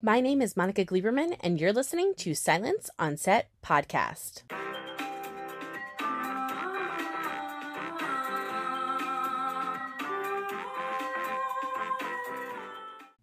My name is Monica Gleberman, and you're listening to Silence on Set podcast.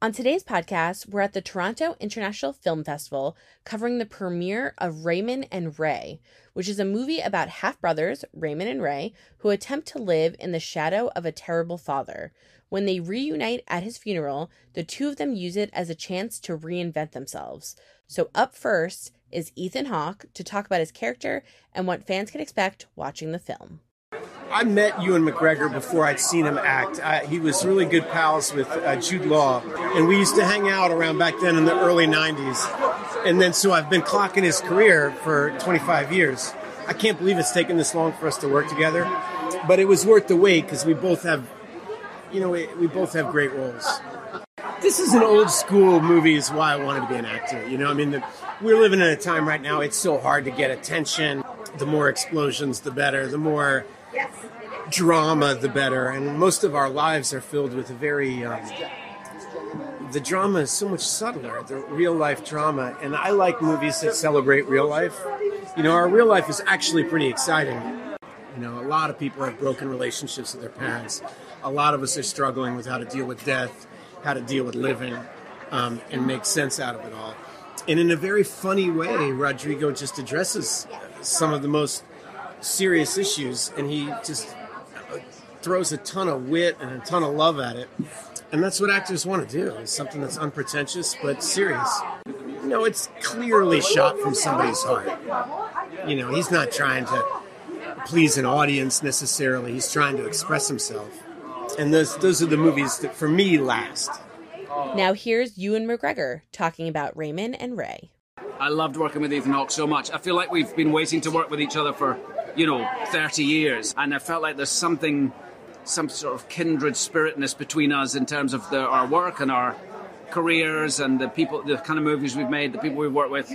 On today's podcast, we're at the Toronto International Film Festival covering the premiere of Raymond and Ray, which is a movie about half brothers, Raymond and Ray, who attempt to live in the shadow of a terrible father. When they reunite at his funeral, the two of them use it as a chance to reinvent themselves. So, up first is Ethan Hawke to talk about his character and what fans can expect watching the film. I met Ewan McGregor before I'd seen him act. I, he was really good pals with uh, Jude Law, and we used to hang out around back then in the early 90s. And then, so I've been clocking his career for 25 years. I can't believe it's taken this long for us to work together, but it was worth the wait because we both have, you know, we, we both have great roles. This is an old school movie, is why I wanted to be an actor. You know, I mean, the, we're living in a time right now, it's so hard to get attention. The more explosions, the better. The more drama, the better. And most of our lives are filled with a very. Um, the drama is so much subtler, the real life drama. And I like movies that celebrate real life. You know, our real life is actually pretty exciting. You know, a lot of people have broken relationships with their parents. A lot of us are struggling with how to deal with death, how to deal with living, um, and make sense out of it all. And in a very funny way, Rodrigo just addresses some of the most serious issues, and he just throws a ton of wit and a ton of love at it. And that's what actors want to do. It's something that's unpretentious but serious. You know, it's clearly shot from somebody's heart. You know, he's not trying to please an audience necessarily. He's trying to express himself. And those those are the movies that for me last. Now here's Ewan McGregor talking about Raymond and Ray. I loved working with Ethan Hawke so much. I feel like we've been waiting to work with each other for, you know, 30 years. And I felt like there's something, some sort of kindred spiritness between us in terms of the, our work and our careers and the people, the kind of movies we've made, the people we've worked with.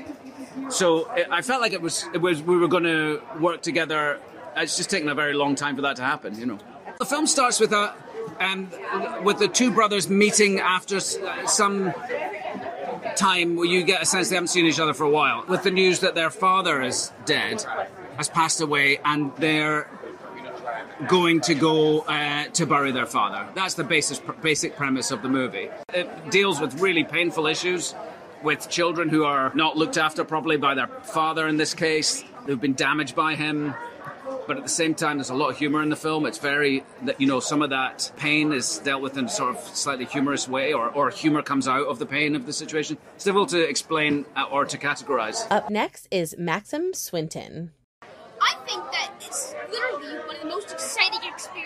So I felt like it was, it was we were going to work together. It's just taken a very long time for that to happen, you know. The film starts with a, um, with the two brothers meeting after some time where you get a sense they haven't seen each other for a while, with the news that their father is dead, has passed away, and they're going to go uh, to bury their father. That's the basis, basic premise of the movie. It deals with really painful issues with children who are not looked after properly by their father in this case, who've been damaged by him, but at the same time, there's a lot of humor in the film. It's very, you know, some of that pain is dealt with in a sort of slightly humorous way, or, or humor comes out of the pain of the situation. It's difficult to explain uh, or to categorize. Up next is Maxim Swinton. I think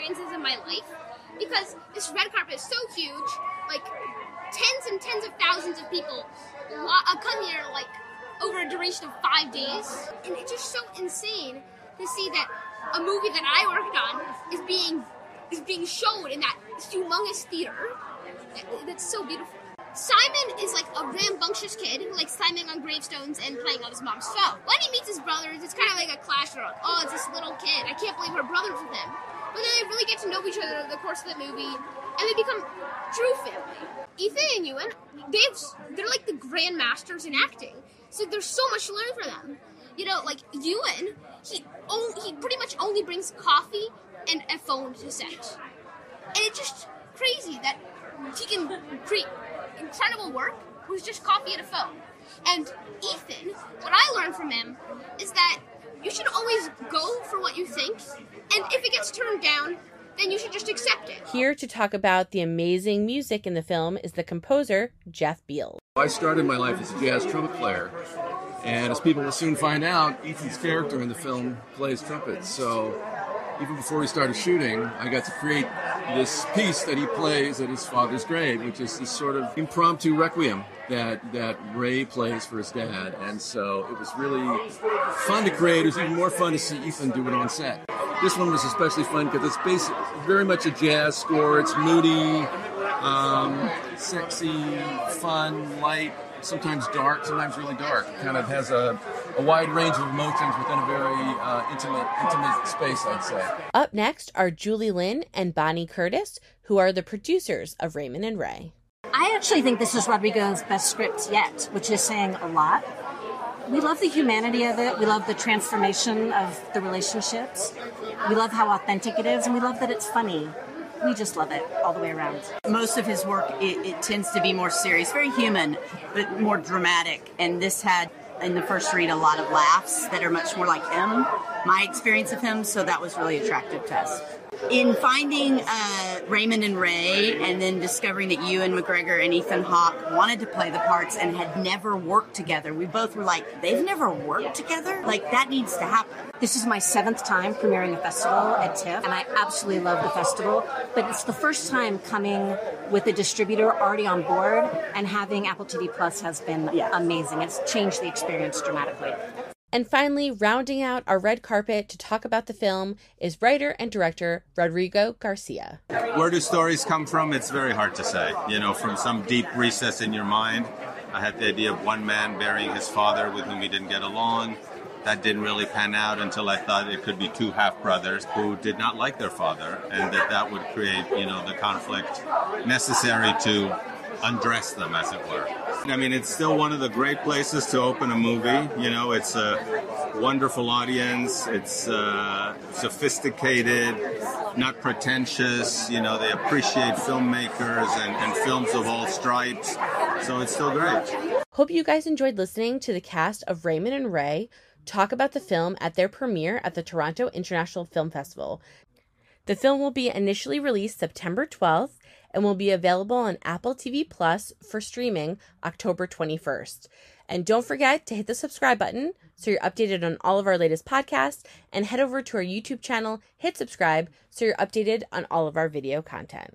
experiences in my life because this red carpet is so huge, like tens and tens of thousands of people uh, come here like over a duration of five days, and it's just so insane to see that a movie that I worked on is being is being shown in that humongous theater. That's so beautiful. Simon is like a rambunctious kid who likes climbing on gravestones and playing on his mom's phone. When he meets his brothers, it's kind of like a clash. Where like, oh, it's this little kid. I can't believe we're brothers with him. But then they really get to know each other over the course of the movie, and they become true family. Ethan and Ewan, they've they're like the grandmasters in acting. So there's so much to learn for them. You know, like Ewan, he only, he pretty much only brings coffee and a phone to set, and it's just crazy that he can create incredible work with just coffee and a phone. And Ethan, what I learned from him is that you should always go for what you think, and if it gets turned down, then you should just accept it. Here to talk about the amazing music in the film is the composer, Jeff Beal. I started my life as a jazz trumpet player, and as people will soon find out, Ethan's character in the film plays trumpet. So even before we started shooting, I got to create this piece that he plays at his father's grave, which is this sort of impromptu requiem that that Ray plays for his dad. And so it was really fun to create. It was even more fun to see Ethan do it on set. This one was especially fun because it's basic, very much a jazz score. It's moody, um, sexy, fun, light, sometimes dark, sometimes really dark. It kind of has a, a wide range of emotions within a very uh, intimate, intimate space, I'd say. Up next are Julie Lynn and Bonnie Curtis, who are the producers of Raymond and Ray. I actually think this is Rodrigo's best script yet, which is saying a lot. We love the humanity of it. We love the transformation of the relationships. We love how authentic it is, and we love that it's funny. We just love it all the way around. Most of his work, it, it tends to be more serious, very human, but more dramatic. And this had, in the first read, a lot of laughs that are much more like him, my experience of him, so that was really attractive to us in finding uh, Raymond and Ray, and then discovering that Ewan McGregor and Ethan Hawke wanted to play the parts and had never worked together, we both were like, they've never worked together? Like, that needs to happen. This is my seventh time premiering a festival at TIFF, and I absolutely love the festival. But it's the first time coming with a distributor already on board, and having Apple TV Plus has been yeah. amazing. It's changed the experience dramatically. And finally, rounding out our red carpet to talk about the film is writer and director Rodrigo Garcia. Where do stories come from? It's very hard to say. You know, from some deep recess in your mind. I had the idea of one man burying his father with whom he didn't get along. That didn't really pan out until I thought it could be two half brothers who did not like their father, and that that would create, you know, the conflict necessary to undress them, as it were. I mean, it's still one of the great places to open a movie. You know, it's a wonderful audience. It's uh, sophisticated, not pretentious. You know, they appreciate filmmakers and, and films of all stripes. So it's still great. Hope you guys enjoyed listening to the cast of Raymond and Ray talk about the film at their premiere at the Toronto International Film Festival. The film will be initially released September 12th and will be available on Apple TV Plus for streaming October 21st. And don't forget to hit the subscribe button so you're updated on all of our latest podcasts and head over to our YouTube channel, hit subscribe so you're updated on all of our video content.